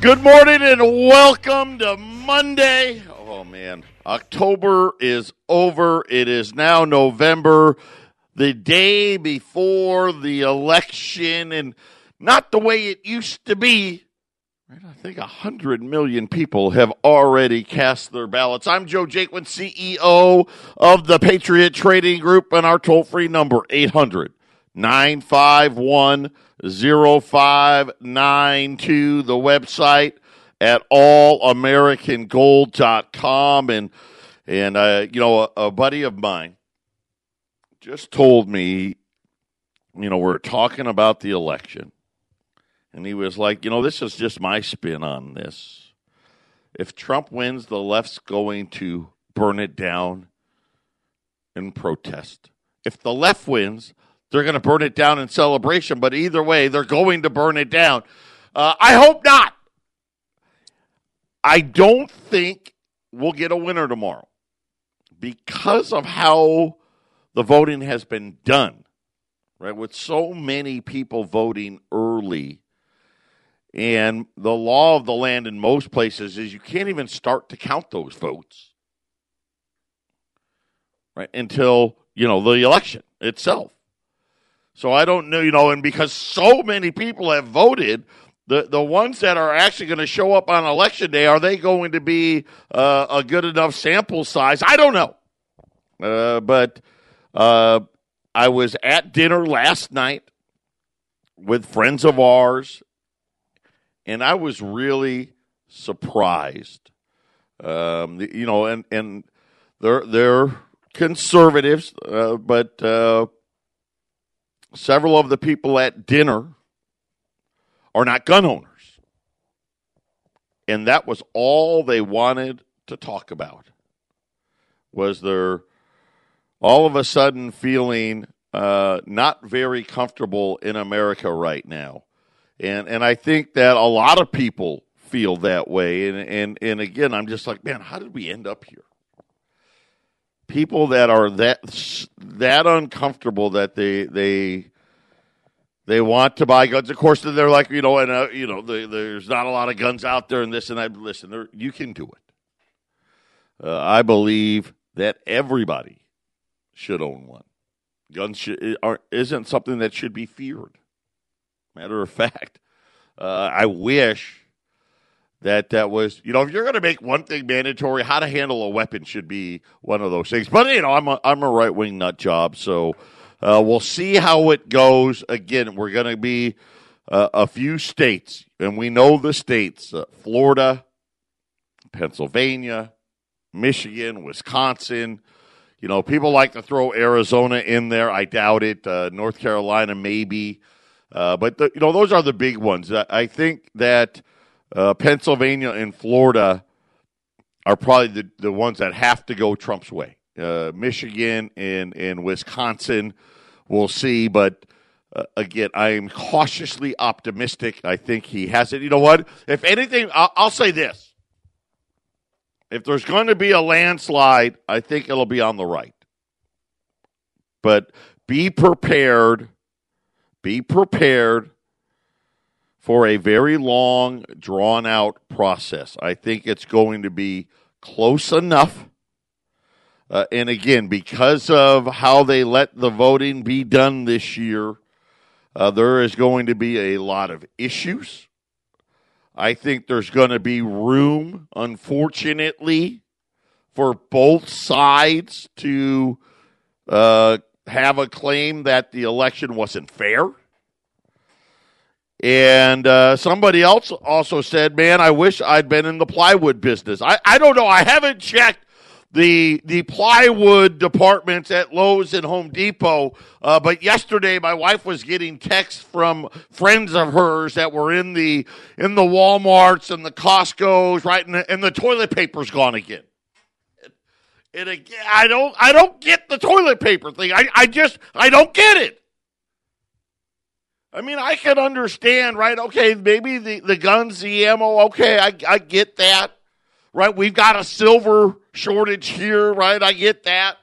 Good morning and welcome to Monday. Oh man, October is over. It is now November, the day before the election, and not the way it used to be. I think a hundred million people have already cast their ballots. I'm Joe Jaquin, CEO of the Patriot Trading Group, and our toll free number 800 951 0592. The website at allamericangold.com. And, and uh, you know, a, a buddy of mine just told me, you know, we're talking about the election. And he was like, you know, this is just my spin on this. If Trump wins, the left's going to burn it down and protest. If the left wins, they're going to burn it down in celebration. But either way, they're going to burn it down. Uh, I hope not. I don't think we'll get a winner tomorrow because of how the voting has been done, right? With so many people voting early. And the law of the land in most places is you can't even start to count those votes, right? Until, you know, the election itself. So I don't know, you know, and because so many people have voted, the the ones that are actually going to show up on election day are they going to be uh, a good enough sample size? I don't know, uh, but uh, I was at dinner last night with friends of ours, and I was really surprised. Um, you know, and and they're they're conservatives, uh, but uh, several of the people at dinner are not gun owners. And that was all they wanted to talk about. Was their all of a sudden feeling uh, not very comfortable in America right now. And and I think that a lot of people feel that way. And and and again, I'm just like, man, how did we end up here? People that are that that uncomfortable that they they they want to buy guns. Of course, they're like you know, and uh, you know, the, there's not a lot of guns out there, and this and that. Listen, you can do it. Uh, I believe that everybody should own one. Guns should, are, isn't something that should be feared. Matter of fact, uh, I wish that that was you know if you're going to make one thing mandatory, how to handle a weapon should be one of those things. But you know, I'm a, I'm a right wing nut job, so uh, we'll see how it goes. Again, we're going to be uh, a few states, and we know the states: uh, Florida, Pennsylvania, Michigan, Wisconsin. You know, people like to throw Arizona in there. I doubt it. Uh, North Carolina, maybe. Uh, but the, you know, those are the big ones. I think that uh, Pennsylvania and Florida are probably the, the ones that have to go Trump's way. Uh, Michigan and, and Wisconsin, we'll see. But uh, again, I am cautiously optimistic. I think he has it. You know what? If anything, I'll, I'll say this. If there's going to be a landslide, I think it'll be on the right. But be prepared. Be prepared for a very long, drawn out process. I think it's going to be close enough. Uh, and again, because of how they let the voting be done this year, uh, there is going to be a lot of issues. I think there's going to be room, unfortunately, for both sides to uh, have a claim that the election wasn't fair. And uh, somebody else also said, "Man, I wish I'd been in the plywood business." I, I don't know. I haven't checked the the plywood departments at Lowe's and Home Depot. Uh, but yesterday, my wife was getting texts from friends of hers that were in the in the WalMarts and the Costco's, right? And the, and the toilet paper's gone again. And again, I don't I don't get the toilet paper thing. I, I just I don't get it. I mean, I can understand, right? Okay, maybe the, the guns, the ammo, okay, I, I get that, right? We've got a silver shortage here, right? I get that.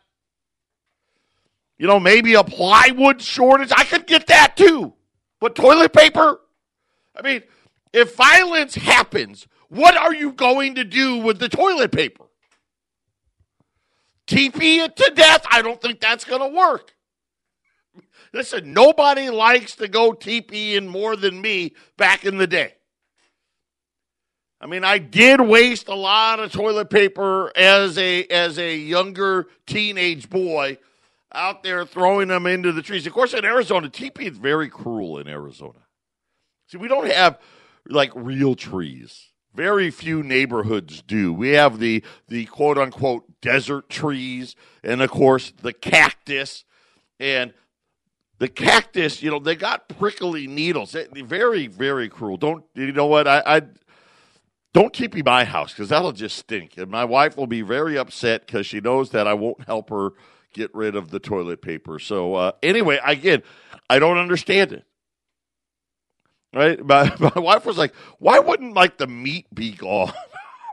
You know, maybe a plywood shortage, I could get that too. But toilet paper? I mean, if violence happens, what are you going to do with the toilet paper? TP it to death? I don't think that's going to work. Listen, nobody likes to go TP in more than me back in the day. I mean, I did waste a lot of toilet paper as a as a younger teenage boy out there throwing them into the trees. Of course, in Arizona, TP is very cruel in Arizona. See, we don't have like real trees. Very few neighborhoods do. We have the the quote unquote desert trees, and of course the cactus, and the cactus. You know, they got prickly needles. very very cruel. Don't you know what I. I don't keep me my house because that'll just stink. And my wife will be very upset because she knows that I won't help her get rid of the toilet paper. So, uh, anyway, again, I don't understand it. Right? My, my wife was like, why wouldn't like the meat be gone?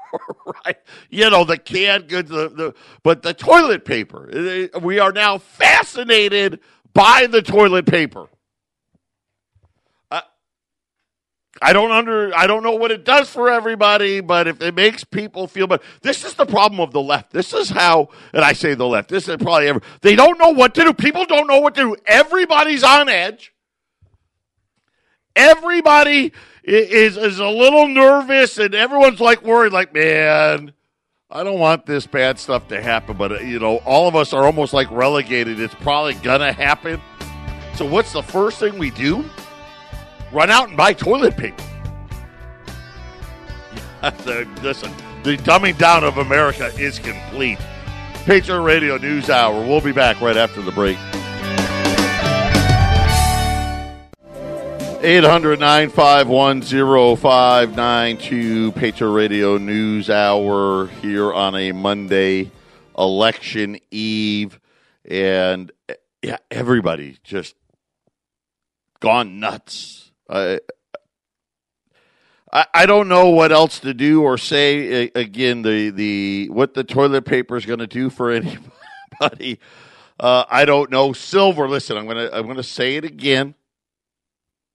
right? You know, the canned goods, the, the, but the toilet paper. We are now fascinated by the toilet paper. Uh, I don't under I don't know what it does for everybody, but if it makes people feel better, this is the problem of the left. This is how, and I say the left. This is probably ever. They don't know what to do. People don't know what to do. Everybody's on edge. Everybody is is a little nervous, and everyone's like worried. Like, man, I don't want this bad stuff to happen, but uh, you know, all of us are almost like relegated. It's probably gonna happen. So, what's the first thing we do? run out and buy toilet paper. listen, the dumbing down of America is complete. Patriot Radio News Hour. We'll be back right after the break. 800 951 Patriot Radio News Hour here on a Monday, election eve. And yeah, everybody just gone nuts I, I don't know what else to do or say. Again, the the what the toilet paper is going to do for anybody, uh, I don't know. Silver. Listen, I'm gonna I'm gonna say it again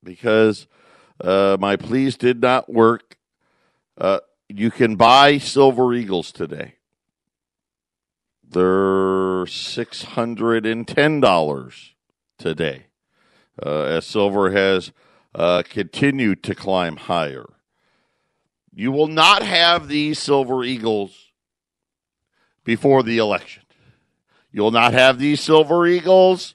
because uh, my pleas did not work. Uh, you can buy silver eagles today. They're six hundred and ten dollars today, uh, as silver has uh, continue to climb higher. You will not have these Silver Eagles before the election. You'll not have these Silver Eagles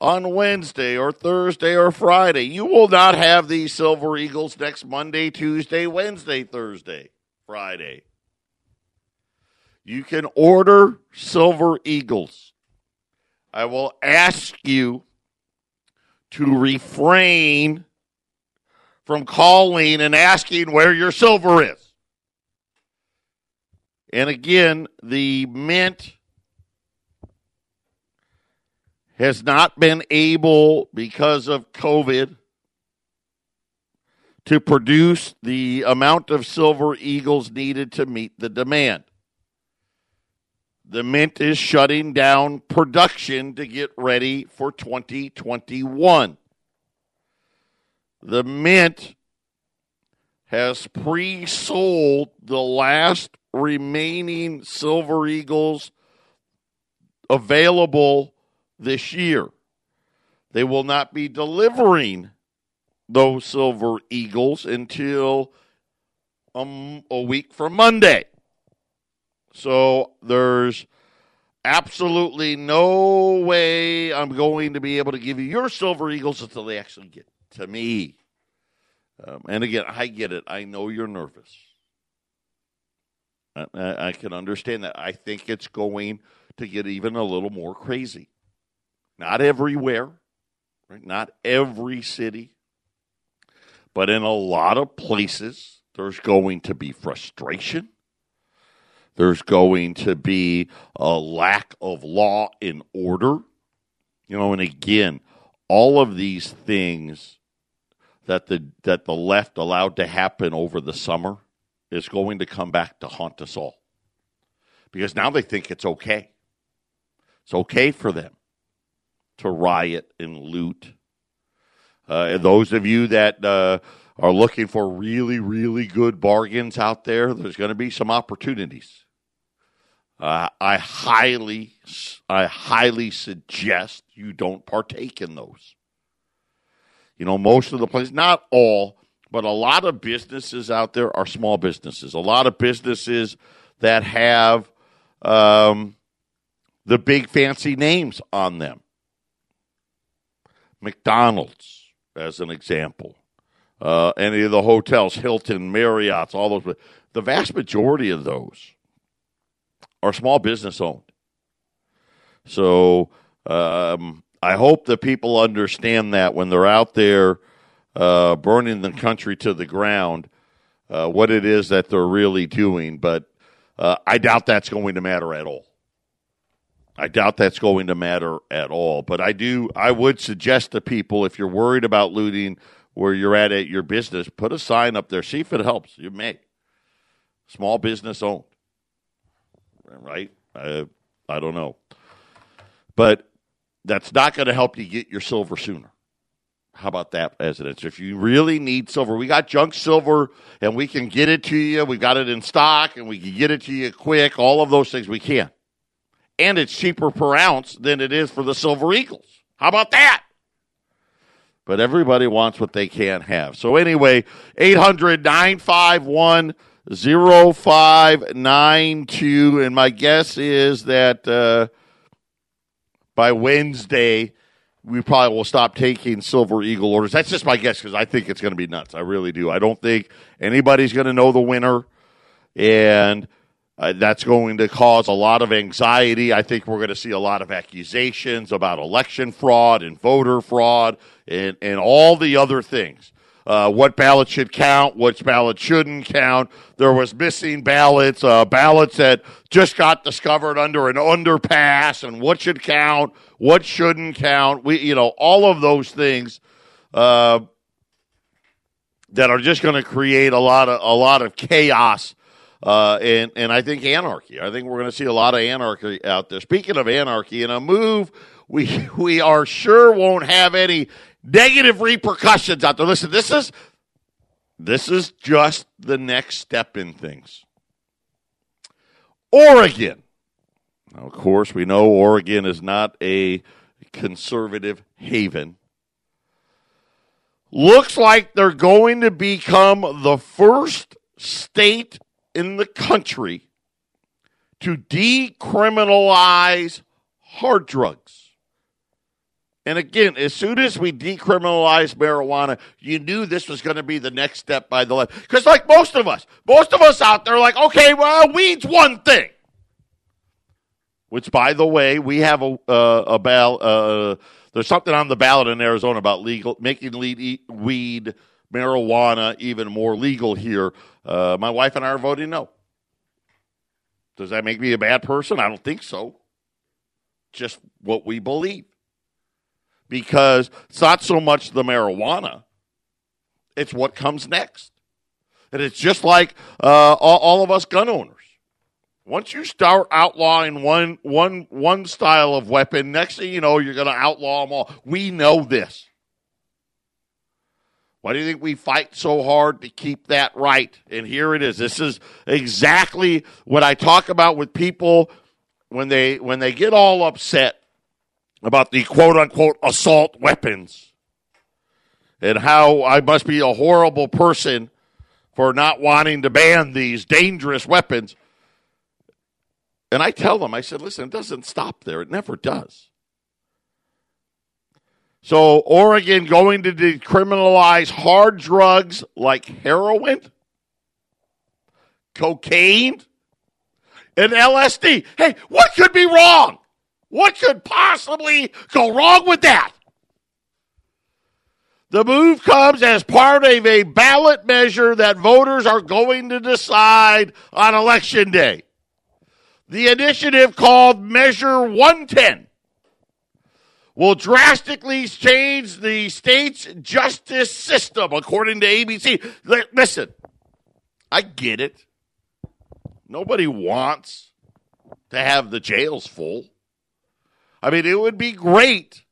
on Wednesday or Thursday or Friday. You will not have these Silver Eagles next Monday, Tuesday, Wednesday, Thursday, Friday. You can order Silver Eagles. I will ask you to refrain from calling and asking where your silver is. And again, the mint has not been able, because of COVID, to produce the amount of silver eagles needed to meet the demand. The mint is shutting down production to get ready for 2021. The Mint has pre sold the last remaining Silver Eagles available this year. They will not be delivering those Silver Eagles until um, a week from Monday. So there's absolutely no way I'm going to be able to give you your Silver Eagles until they actually get to me. Um, and again, I get it. I know you're nervous. I, I, can understand that. I think it's going to get even a little more crazy. Not everywhere, right? Not every city, but in a lot of places, there's going to be frustration. There's going to be a lack of law and order. You know, and again, all of these things that the that the left allowed to happen over the summer is going to come back to haunt us all. Because now they think it's okay. It's okay for them to riot and loot. Uh, and those of you that uh, are looking for really, really good bargains out there, there's going to be some opportunities. Uh, I highly, I highly suggest you don't partake in those. You know, most of the places, not all, but a lot of businesses out there are small businesses. A lot of businesses that have um, the big fancy names on them. McDonald's, as an example, uh, any of the hotels, Hilton, Marriott's, all those. The vast majority of those are small business owned. So um, I hope that people understand that when they're out there uh, burning the country to the ground, uh, what it is that they're really doing. But uh, I doubt that's going to matter at all. I doubt that's going to matter at all. But I do. I would suggest to people if you're worried about looting where you're at at your business, put a sign up there. See if it helps. You may. Small business owned. Right? I, I don't know. But that's not going to help you get your silver sooner. How about that is? If you really need silver, we got junk silver and we can get it to you. We've got it in stock and we can get it to you quick. All of those things we can. And it's cheaper per ounce than it is for the Silver Eagles. How about that? but everybody wants what they can't have. So anyway, 800 951 0592. And my guess is that uh, by Wednesday, we probably will stop taking Silver Eagle orders. That's just my guess because I think it's going to be nuts. I really do. I don't think anybody's going to know the winner. And uh, that's going to cause a lot of anxiety. I think we're going to see a lot of accusations about election fraud and voter fraud and, and all the other things. Uh, what ballots should count, which ballots shouldn't count. There was missing ballots, uh, ballots that just got discovered under an underpass, and what should count, what shouldn't count. We, you know, all of those things uh, that are just going to create a lot of a lot of chaos uh, and and I think anarchy. I think we're going to see a lot of anarchy out there. Speaking of anarchy, in a move we we are sure won't have any negative repercussions out there. Listen, this is this is just the next step in things. Oregon. Now, of course, we know Oregon is not a conservative haven. Looks like they're going to become the first state in the country to decriminalize hard drugs. And again, as soon as we decriminalized marijuana, you knew this was going to be the next step by the left. Because, like most of us, most of us out there, like, okay, well, weed's one thing. Which, by the way, we have a, uh, a ballot. Uh, there's something on the ballot in Arizona about legal making lead, weed, marijuana even more legal here. Uh, my wife and I are voting no. Does that make me a bad person? I don't think so. Just what we believe. Because it's not so much the marijuana, it's what comes next. And it's just like uh, all, all of us gun owners. Once you start outlawing one, one, one style of weapon, next thing you know, you're going to outlaw them all. We know this. Why do you think we fight so hard to keep that right? And here it is. This is exactly what I talk about with people when they when they get all upset about the quote unquote assault weapons and how I must be a horrible person for not wanting to ban these dangerous weapons. And I tell them, I said, listen, it doesn't stop there. It never does. So, Oregon going to decriminalize hard drugs like heroin, cocaine, and LSD. Hey, what could be wrong? What could possibly go wrong with that? The move comes as part of a ballot measure that voters are going to decide on election day. The initiative called Measure 110 will drastically change the state's justice system, according to ABC. Listen, I get it. Nobody wants to have the jails full. I mean, it would be great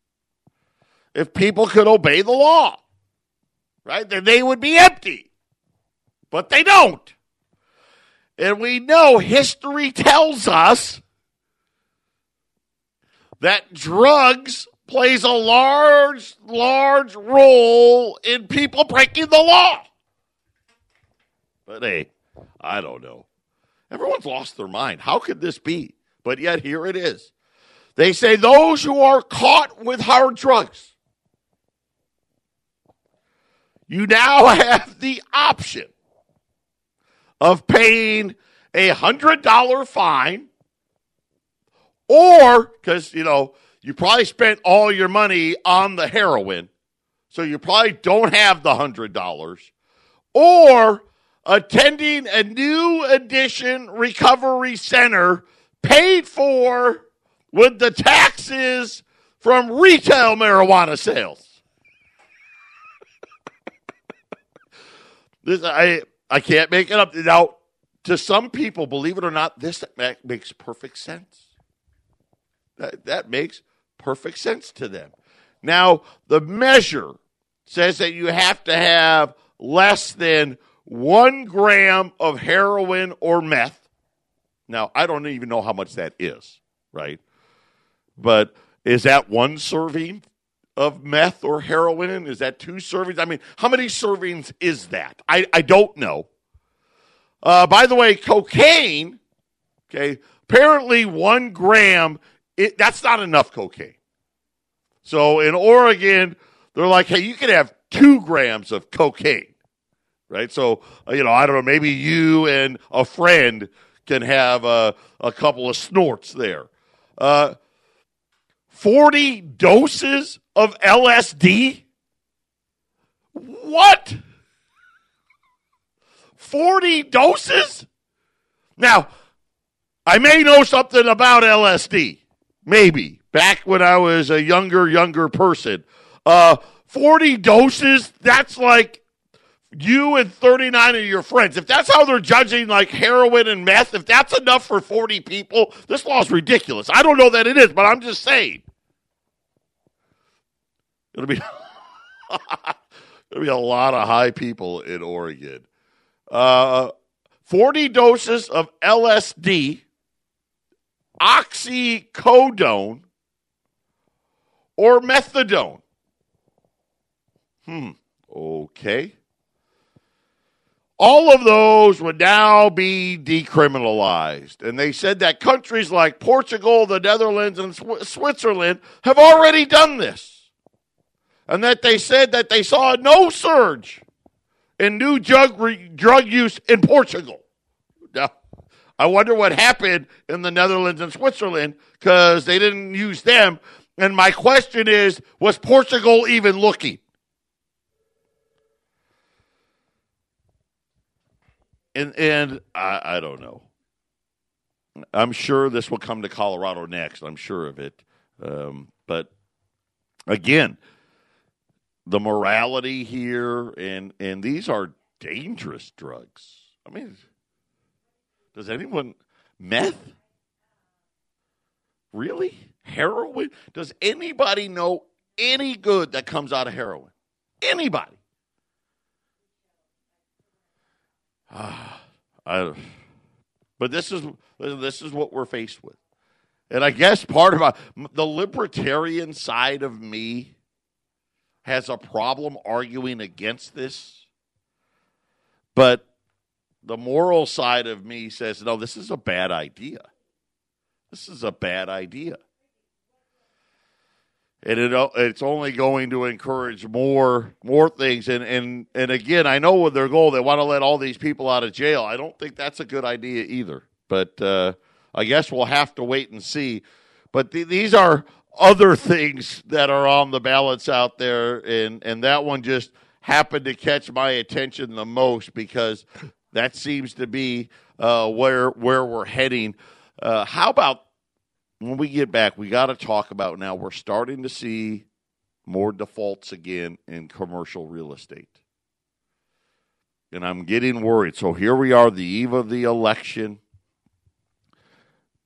if people could obey the law. right? Then they would be empty. But they don't. And we know history tells us that drugs plays a large, large role in people breaking the law. But hey, I don't know. Everyone's lost their mind. How could this be? But yet here it is. They say those who are caught with hard drugs, you now have the option of paying a $100 fine or because, you know, you probably spent all your money on the heroin, so you probably don't have the $100, or attending a new addition recovery center paid for with the taxes from retail marijuana sales. this I I can't make it up. Now, to some people, believe it or not, this makes perfect sense. That, that makes perfect sense to them. Now, the measure says that you have to have less than one gram of heroin or meth. Now, I don't even know how much that is, right? But is that one serving of meth or heroin? Is that two servings? I mean, how many servings is that? I, I don't know. Uh, by the way, cocaine, okay, apparently one gram, it, that's not enough cocaine. So in Oregon, they're like, hey, you can have two grams of cocaine, right? So, uh, you know, I don't know, maybe you and a friend can have a, a couple of snorts there. Uh, 40 doses of LSD? What? 40 doses? Now, I may know something about LSD. Maybe. Back when I was a younger, younger person. Uh, 40 doses, that's like you and 39 of your friends. If that's how they're judging like heroin and meth, if that's enough for 40 people, this law is ridiculous. I don't know that it is, but I'm just saying. It'll be it'll be a lot of high people in Oregon uh, 40 doses of LSD, oxycodone, or methadone. Hmm, okay. All of those would now be decriminalized. And they said that countries like Portugal, the Netherlands, and Switzerland have already done this. And that they said that they saw no surge in new drug, re- drug use in Portugal. I wonder what happened in the Netherlands and Switzerland because they didn't use them. And my question is was Portugal even looking? And, and I, I don't know. I'm sure this will come to Colorado next. I'm sure of it. Um, but again, the morality here, and and these are dangerous drugs. I mean, does anyone meth? Really? Heroin? Does anybody know any good that comes out of heroin? Anybody? Ah, I, but this is this is what we're faced with, and I guess part of my, the libertarian side of me has a problem arguing against this. But the moral side of me says, no, this is a bad idea. This is a bad idea. And it, it's only going to encourage more more things. And, and, and again, I know with their goal, they want to let all these people out of jail. I don't think that's a good idea either. But uh, I guess we'll have to wait and see. But th- these are other things that are on the ballots out there, and and that one just happened to catch my attention the most because that seems to be uh, where where we're heading. Uh, how about when we get back? We got to talk about now. We're starting to see more defaults again in commercial real estate, and I'm getting worried. So here we are, the eve of the election.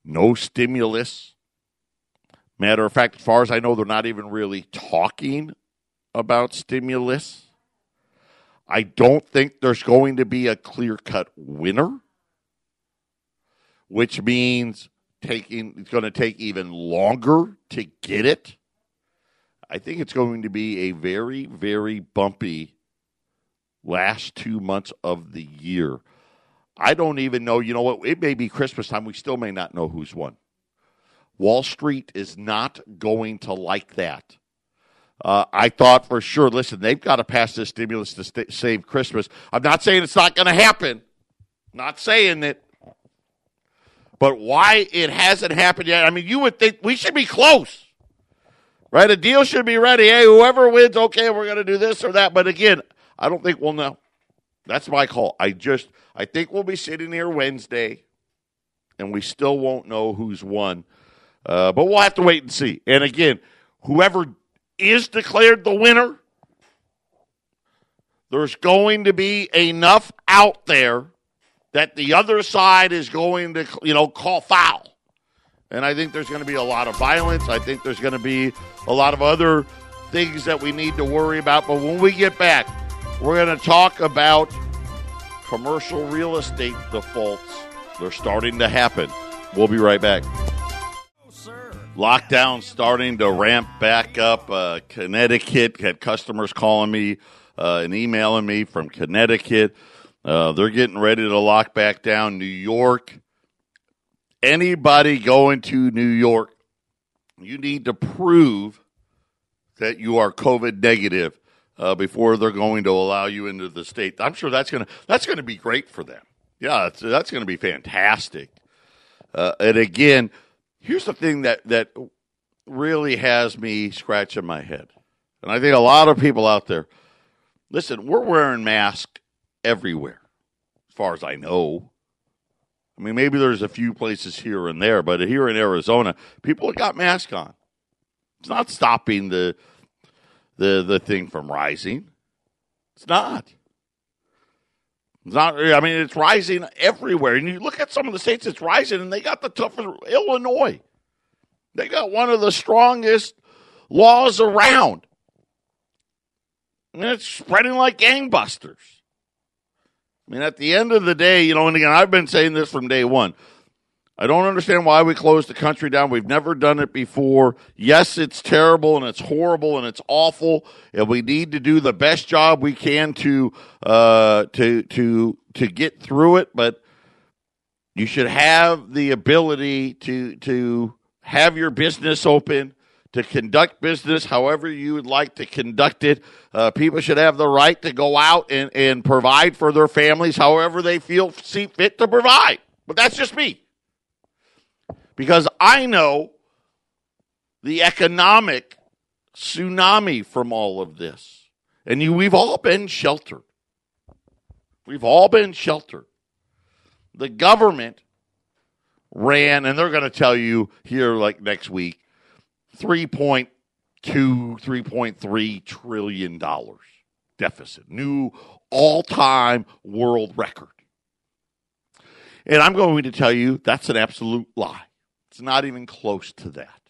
No stimulus Matter of fact, as far as I know, they're not even really talking about stimulus. I don't think there's going to be a clear cut winner, which means taking it's going to take even longer to get it. I think it's going to be a very, very bumpy last two months of the year. I don't even know. You know what? It may be Christmas time. We still may not know who's won. Wall Street is not going to like that. Uh, I thought for sure, listen, they've got to pass this stimulus to st- save Christmas. I'm not saying it's not going to happen. Not saying it. But why it hasn't happened yet? I mean, you would think we should be close, right? A deal should be ready. Hey, whoever wins, okay, we're going to do this or that. But again, I don't think we'll know. That's my call. I just, I think we'll be sitting here Wednesday, and we still won't know who's won. Uh, but we'll have to wait and see. And again, whoever is declared the winner, there's going to be enough out there that the other side is going to, you know, call foul. And I think there's going to be a lot of violence. I think there's going to be a lot of other things that we need to worry about. But when we get back, we're going to talk about commercial real estate defaults. They're starting to happen. We'll be right back. Lockdown starting to ramp back up. Uh, Connecticut had customers calling me uh, and emailing me from Connecticut. Uh, they're getting ready to lock back down New York. Anybody going to New York, you need to prove that you are COVID negative uh, before they're going to allow you into the state. I'm sure that's gonna that's gonna be great for them. Yeah, that's, that's going to be fantastic. Uh, and again, here's the thing that that really has me scratching my head, and I think a lot of people out there. Listen, we're wearing masks everywhere, as far as I know. I mean, maybe there's a few places here and there, but here in Arizona, people have got masks on. It's not stopping the the the thing from rising. It's not. Not. I mean, it's rising everywhere. And you look at some of the states it's rising, and they got the toughest. Illinois, they got one of the strongest laws around, and it's spreading like gangbusters. I mean, at the end of the day, you know, and again, I've been saying this from day one. I don't understand why we closed the country down. We've never done it before. Yes, it's terrible and it's horrible and it's awful, and we need to do the best job we can to uh, to to to get through it. But you should have the ability to to have your business open, to conduct business however you would like to conduct it. Uh, people should have the right to go out and, and provide for their families however they feel see fit to provide. But that's just me because I know the economic tsunami from all of this. And you, we've all been sheltered. We've all been sheltered. The government ran, and they're going to tell you here like next week, 3.2, 3.3 trillion dollars deficit, new all-time world record. And I'm going to tell you that's an absolute lie. It's not even close to that.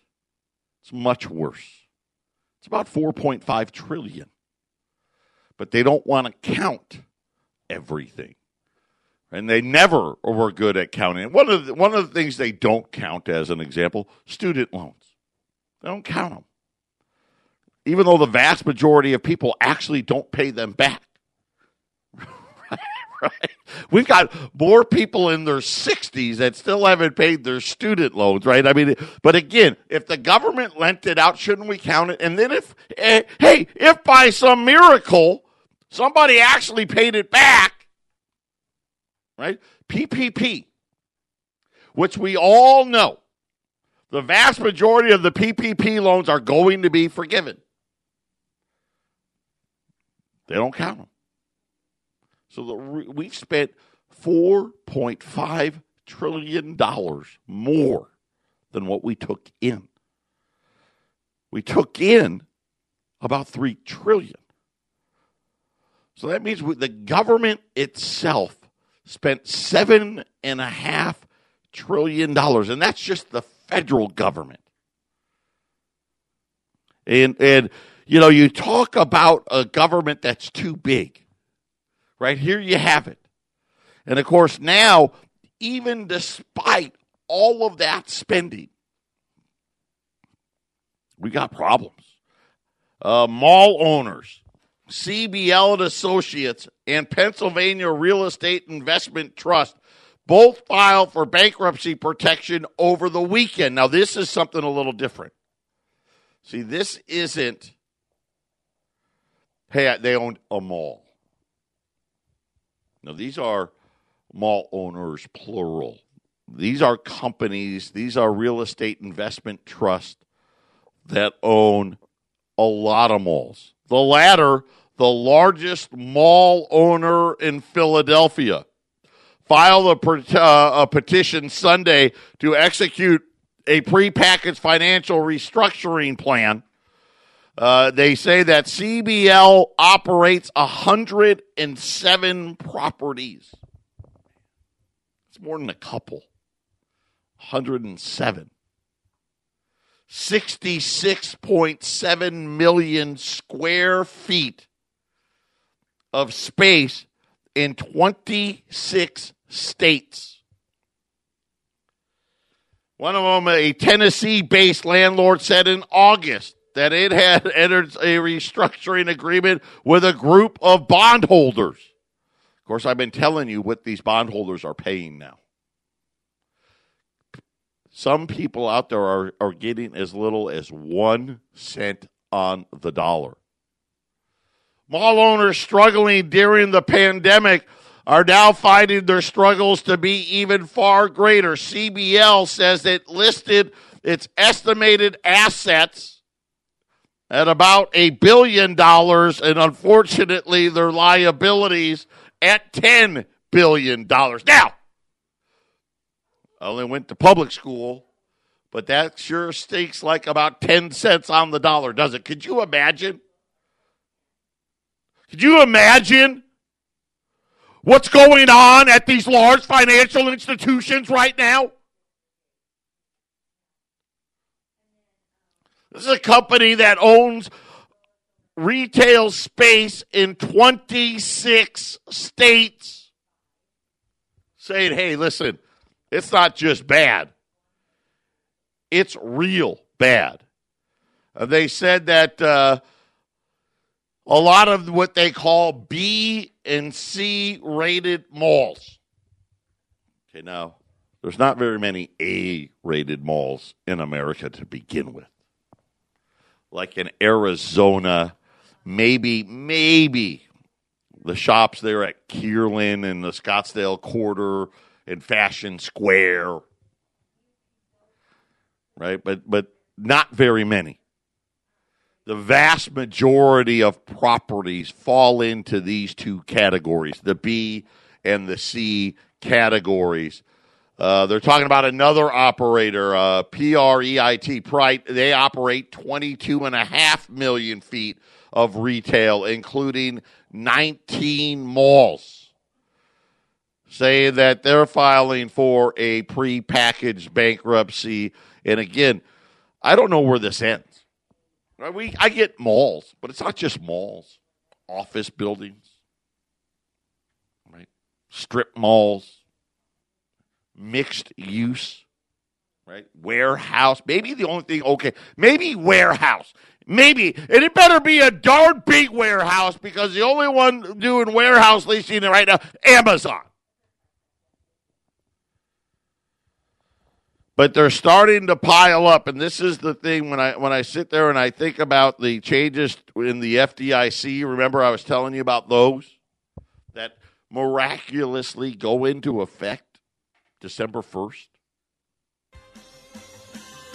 It's much worse. It's about 4.5 trillion. But they don't want to count everything. And they never were good at counting. One of the, one of the things they don't count as an example, student loans. They don't count them. Even though the vast majority of people actually don't pay them back. right? We've got more people in their 60s that still haven't paid their student loans, right? I mean, but again, if the government lent it out, shouldn't we count it? And then if, eh, hey, if by some miracle somebody actually paid it back, right? PPP, which we all know the vast majority of the PPP loans are going to be forgiven. They don't count them. So the, we've spent $4.5 trillion more than what we took in. We took in about 3 trillion. So that means the government itself spent seven and a half trillion dollars, and that's just the federal government. And and you know, you talk about a government that's too big. Right here you have it. And of course, now, even despite all of that spending, we got problems. Uh, mall owners, CBL and Associates, and Pennsylvania Real Estate Investment Trust both filed for bankruptcy protection over the weekend. Now, this is something a little different. See, this isn't, hey, they owned a mall. Now, these are mall owners, plural. These are companies, these are real estate investment trusts that own a lot of malls. The latter, the largest mall owner in Philadelphia, filed a, uh, a petition Sunday to execute a prepackaged financial restructuring plan. Uh, they say that CBL operates 107 properties. It's more than a couple. 107. 66.7 million square feet of space in 26 states. One of them, a Tennessee based landlord, said in August that it had entered a restructuring agreement with a group of bondholders. Of course, I've been telling you what these bondholders are paying now. Some people out there are, are getting as little as one cent on the dollar. Mall owners struggling during the pandemic are now finding their struggles to be even far greater. CBL says it listed its estimated assets at about a billion dollars, and unfortunately, their liabilities at $10 billion. Now, I only went to public school, but that sure stinks like about 10 cents on the dollar, does it? Could you imagine? Could you imagine what's going on at these large financial institutions right now? This is a company that owns retail space in 26 states saying, hey, listen, it's not just bad, it's real bad. Uh, they said that uh, a lot of what they call B and C rated malls. Okay, now, there's not very many A rated malls in America to begin with. Like in Arizona, maybe, maybe the shops there at Kierland and the Scottsdale Quarter and Fashion Square, right? But but not very many. The vast majority of properties fall into these two categories, the B and the C categories. Uh, they're talking about another operator, uh, PREIT, Prite. They operate 22 and a half million feet of retail, including 19 malls saying that they're filing for a pre-packaged bankruptcy. And again, I don't know where this ends. We I get malls, but it's not just malls, office buildings, right? Strip malls, mixed use, right? Warehouse. Maybe the only thing okay, maybe warehouse. Maybe. And it better be a darn big warehouse because the only one doing warehouse leasing right now, Amazon. but they're starting to pile up and this is the thing when i when i sit there and i think about the changes in the fdic remember i was telling you about those that miraculously go into effect december 1st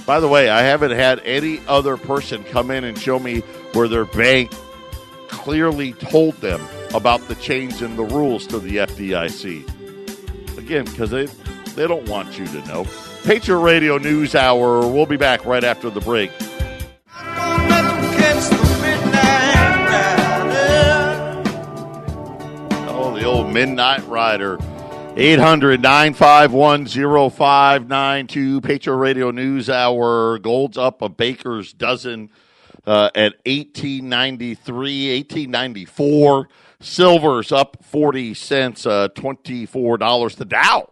by the way i haven't had any other person come in and show me where their bank clearly told them about the change in the rules to the fdic again because they they don't want you to know Patriot Radio News Hour. We'll be back right after the break. Oh, the old Midnight Rider. 800 951 0592. Patriot Radio News Hour. Gold's up a baker's dozen. uh, at 1893, 1894. Silver's up 40 cents, uh, $24. The Dow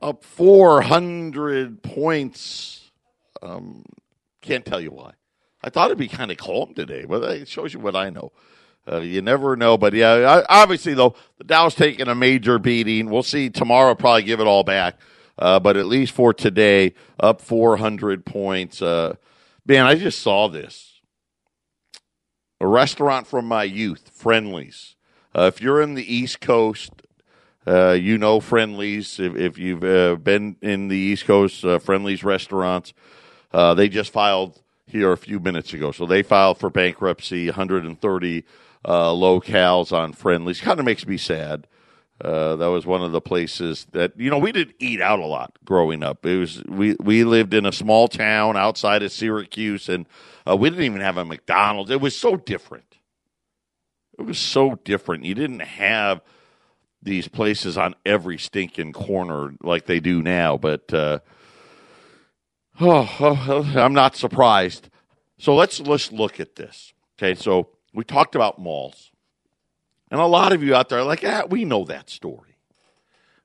up 400 points. Um, can't tell you why. I thought it'd be kind of calm today, but it shows you what I know. Uh, you never know, but yeah, obviously though the Dow's taking a major beating. We'll see tomorrow. Probably give it all back, uh, but at least for today, up 400 points. Uh, man, I just saw this. A restaurant from my youth, Friendly's. Uh, if you're in the East Coast, uh, you know Friendly's. If, if you've uh, been in the East Coast, Friendly's restaurants, they just filed here a few minutes ago. So they filed for bankruptcy, 130 uh, locales on Friendly's. Kind of makes me sad. Uh, that was one of the places that you know we didn't eat out a lot growing up. It was we we lived in a small town outside of Syracuse, and uh, we didn't even have a McDonald's. It was so different. It was so different. You didn't have these places on every stinking corner like they do now. But uh, oh, oh, I'm not surprised. So let's let's look at this. Okay, so we talked about malls. And a lot of you out there are like, yeah, we know that story.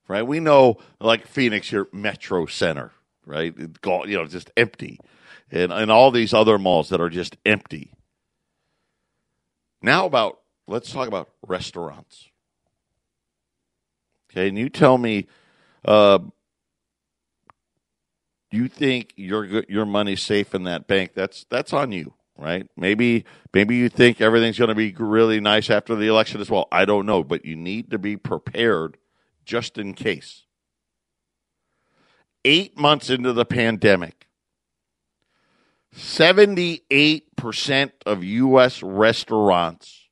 Right? We know, like Phoenix, your Metro Center, right? You know, just empty. And, and all these other malls that are just empty. Now, about, let's talk about restaurants. Okay, and you tell me, uh, you think your your money's safe in that bank? That's that's on you right? Maybe maybe you think everything's going to be really nice after the election as well. I don't know, but you need to be prepared just in case. 8 months into the pandemic, 78% of US restaurants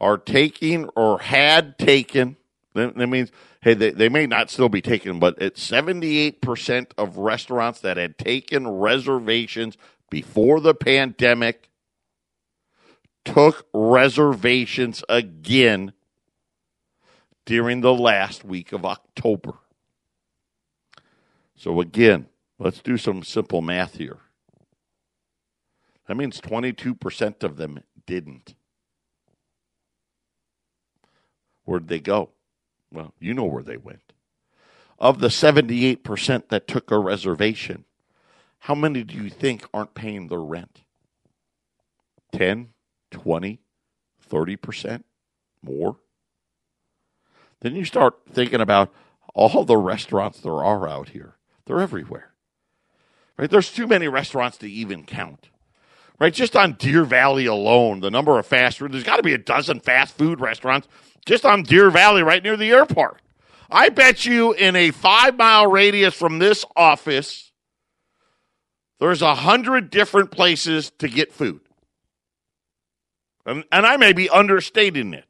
are taking or had taken that means hey they, they may not still be taken but it's 78% of restaurants that had taken reservations before the pandemic took reservations again during the last week of October. So, again, let's do some simple math here. That means 22% of them didn't. Where'd they go? Well, you know where they went. Of the 78% that took a reservation, how many do you think aren't paying their rent? 10, 20, 30% more? Then you start thinking about all the restaurants there are out here. They're everywhere. Right? There's too many restaurants to even count. Right? Just on Deer Valley alone, the number of fast food, there's got to be a dozen fast food restaurants just on Deer Valley right near the airport. I bet you in a five mile radius from this office, there's a hundred different places to get food. And, and I may be understating it.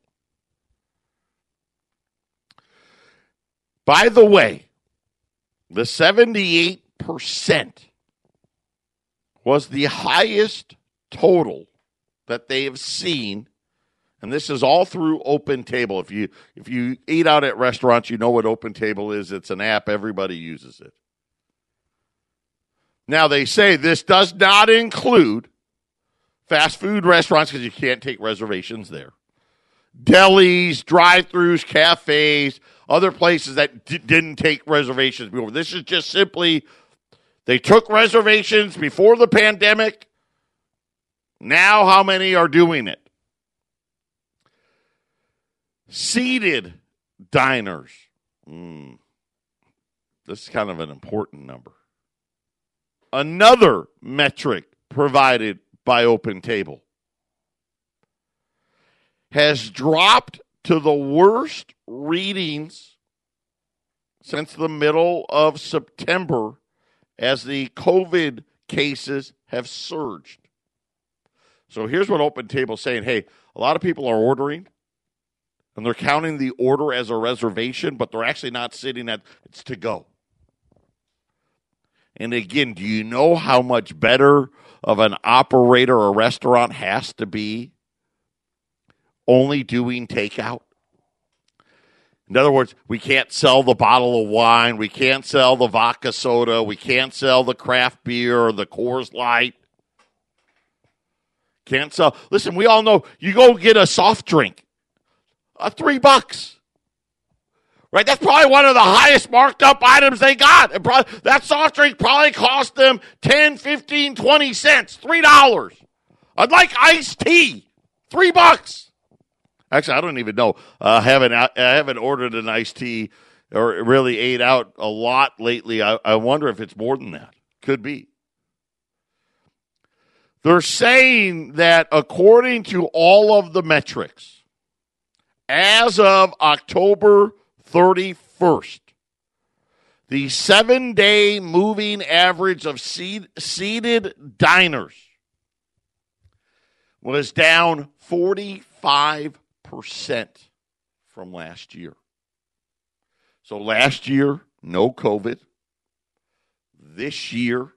By the way, the 78% was the highest total that they have seen. And this is all through open table if you if you eat out at restaurants you know what open table is. It's an app. Everybody uses it now, they say this does not include fast food restaurants because you can't take reservations there. Delis, drive throughs, cafes, other places that d- didn't take reservations before. This is just simply they took reservations before the pandemic. Now, how many are doing it? Seated diners. Mm. This is kind of an important number another metric provided by Open Table, has dropped to the worst readings since the middle of September as the COVID cases have surged. So here's what Open Table is saying hey, a lot of people are ordering and they're counting the order as a reservation, but they're actually not sitting at it's to go. And again, do you know how much better of an operator a restaurant has to be only doing takeout? In other words, we can't sell the bottle of wine, we can't sell the vodka soda, we can't sell the craft beer or the Coors Light. Can't sell. Listen, we all know you go get a soft drink, uh, three bucks. Right? That's probably one of the highest marked up items they got. Probably, that soft drink probably cost them 10, 15, 20 cents, $3. I'd like iced tea, three bucks. Actually, I don't even know. Uh, I haven't I haven't ordered an iced tea or really ate out a lot lately. I, I wonder if it's more than that. Could be. They're saying that according to all of the metrics, as of October 31st, the seven day moving average of seed, seated diners was down 45% from last year. So last year, no COVID. This year,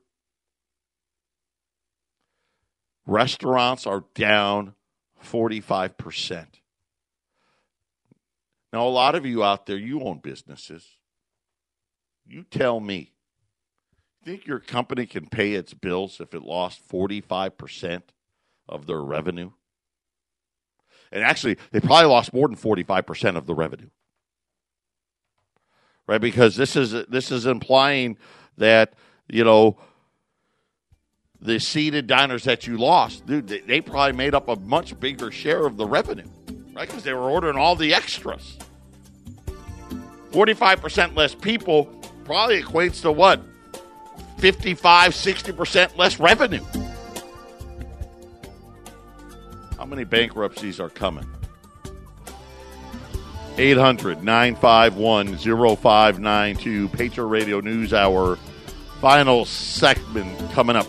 restaurants are down 45%. Now, a lot of you out there, you own businesses. You tell me, think your company can pay its bills if it lost 45% of their revenue? And actually, they probably lost more than 45% of the revenue. Right? Because this is this is implying that, you know, the seated diners that you lost, dude, they probably made up a much bigger share of the revenue, right? Because they were ordering all the extras. 45% less people probably equates to what? 55, 60% less revenue. How many bankruptcies are coming? 800 951 0592. Patriot Radio News Hour. Final segment coming up.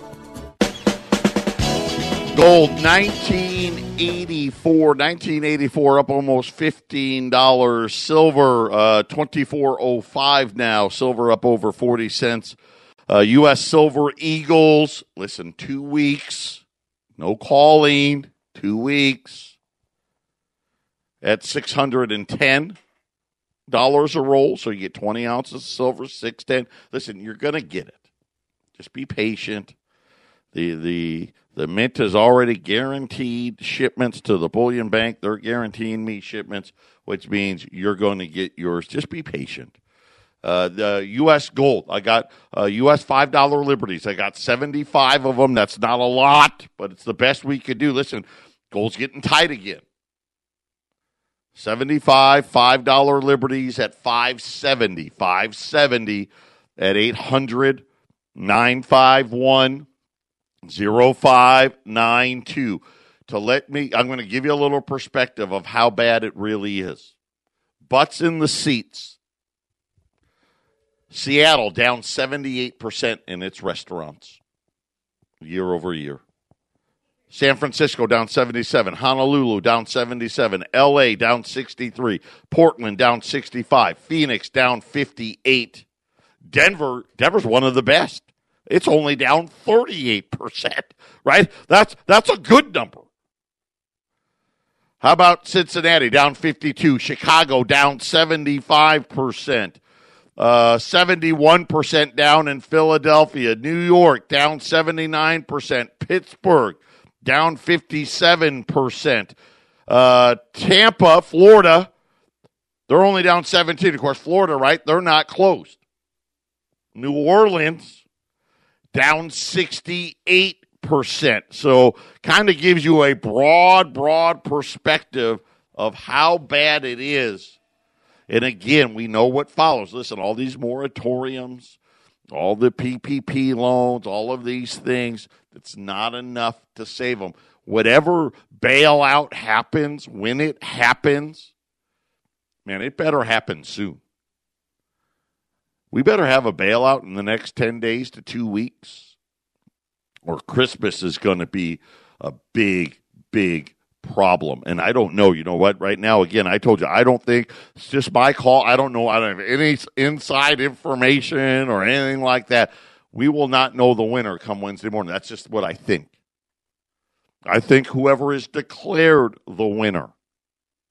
Gold 1984, 1984 up almost $15. Silver uh, 2405 now. Silver up over 40 cents. Uh, U.S. Silver Eagles, listen, two weeks, no calling, two weeks at $610 a roll. So you get 20 ounces silver, 610 Listen, you're going to get it. Just be patient. The, the, the Mint has already guaranteed shipments to the bullion bank. They're guaranteeing me shipments, which means you're going to get yours. Just be patient. Uh, the U.S. gold, I got uh, U.S. five dollar liberties. I got seventy five of them. That's not a lot, but it's the best we could do. Listen, gold's getting tight again. Seventy five five dollar liberties at five seventy. Five seventy at eight hundred nine five one 0592 to let me I'm going to give you a little perspective of how bad it really is. Butts in the seats. Seattle down 78% in its restaurants year over year. San Francisco down 77, Honolulu down 77, LA down 63, Portland down 65, Phoenix down 58. Denver Denver's one of the best. It's only down 38%, right? That's that's a good number. How about Cincinnati down 52, Chicago down 75%, uh, 71% down in Philadelphia, New York down 79%, Pittsburgh down 57%, uh, Tampa, Florida, they're only down 17. Of course, Florida, right? They're not closed. New Orleans, down 68%. So, kind of gives you a broad, broad perspective of how bad it is. And again, we know what follows. Listen, all these moratoriums, all the PPP loans, all of these things, it's not enough to save them. Whatever bailout happens, when it happens, man, it better happen soon. We better have a bailout in the next 10 days to two weeks, or Christmas is going to be a big, big problem. And I don't know. You know what? Right now, again, I told you, I don't think it's just my call. I don't know. I don't have any inside information or anything like that. We will not know the winner come Wednesday morning. That's just what I think. I think whoever is declared the winner,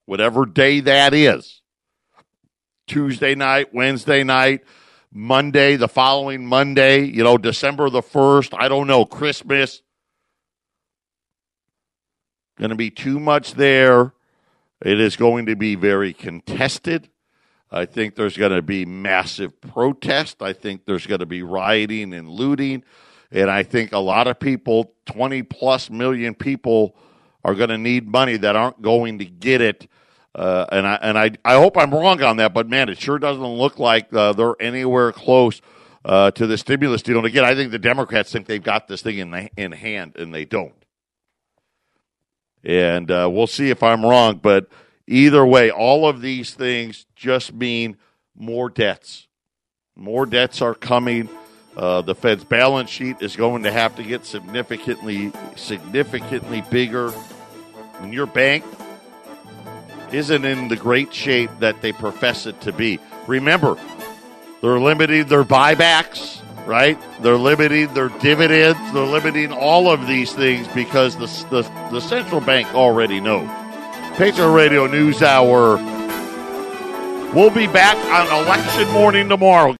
whatever day that is, Tuesday night, Wednesday night, Monday, the following Monday, you know, December the 1st, I don't know, Christmas. going to be too much there. It is going to be very contested. I think there's going to be massive protest. I think there's going to be rioting and looting. And I think a lot of people, 20 plus million people, are going to need money that aren't going to get it. Uh, and I and I I hope I'm wrong on that, but man, it sure doesn't look like uh, they're anywhere close uh, to the stimulus deal. And again, I think the Democrats think they've got this thing in the, in hand, and they don't. And uh, we'll see if I'm wrong, but either way, all of these things just mean more debts. More debts are coming. Uh, the Fed's balance sheet is going to have to get significantly, significantly bigger. When your bank isn't in the great shape that they profess it to be. Remember, they're limiting their buybacks, right? They're limiting their dividends. They're limiting all of these things because the, the, the central bank already knows. Patriot Radio News Hour. We'll be back on election morning tomorrow.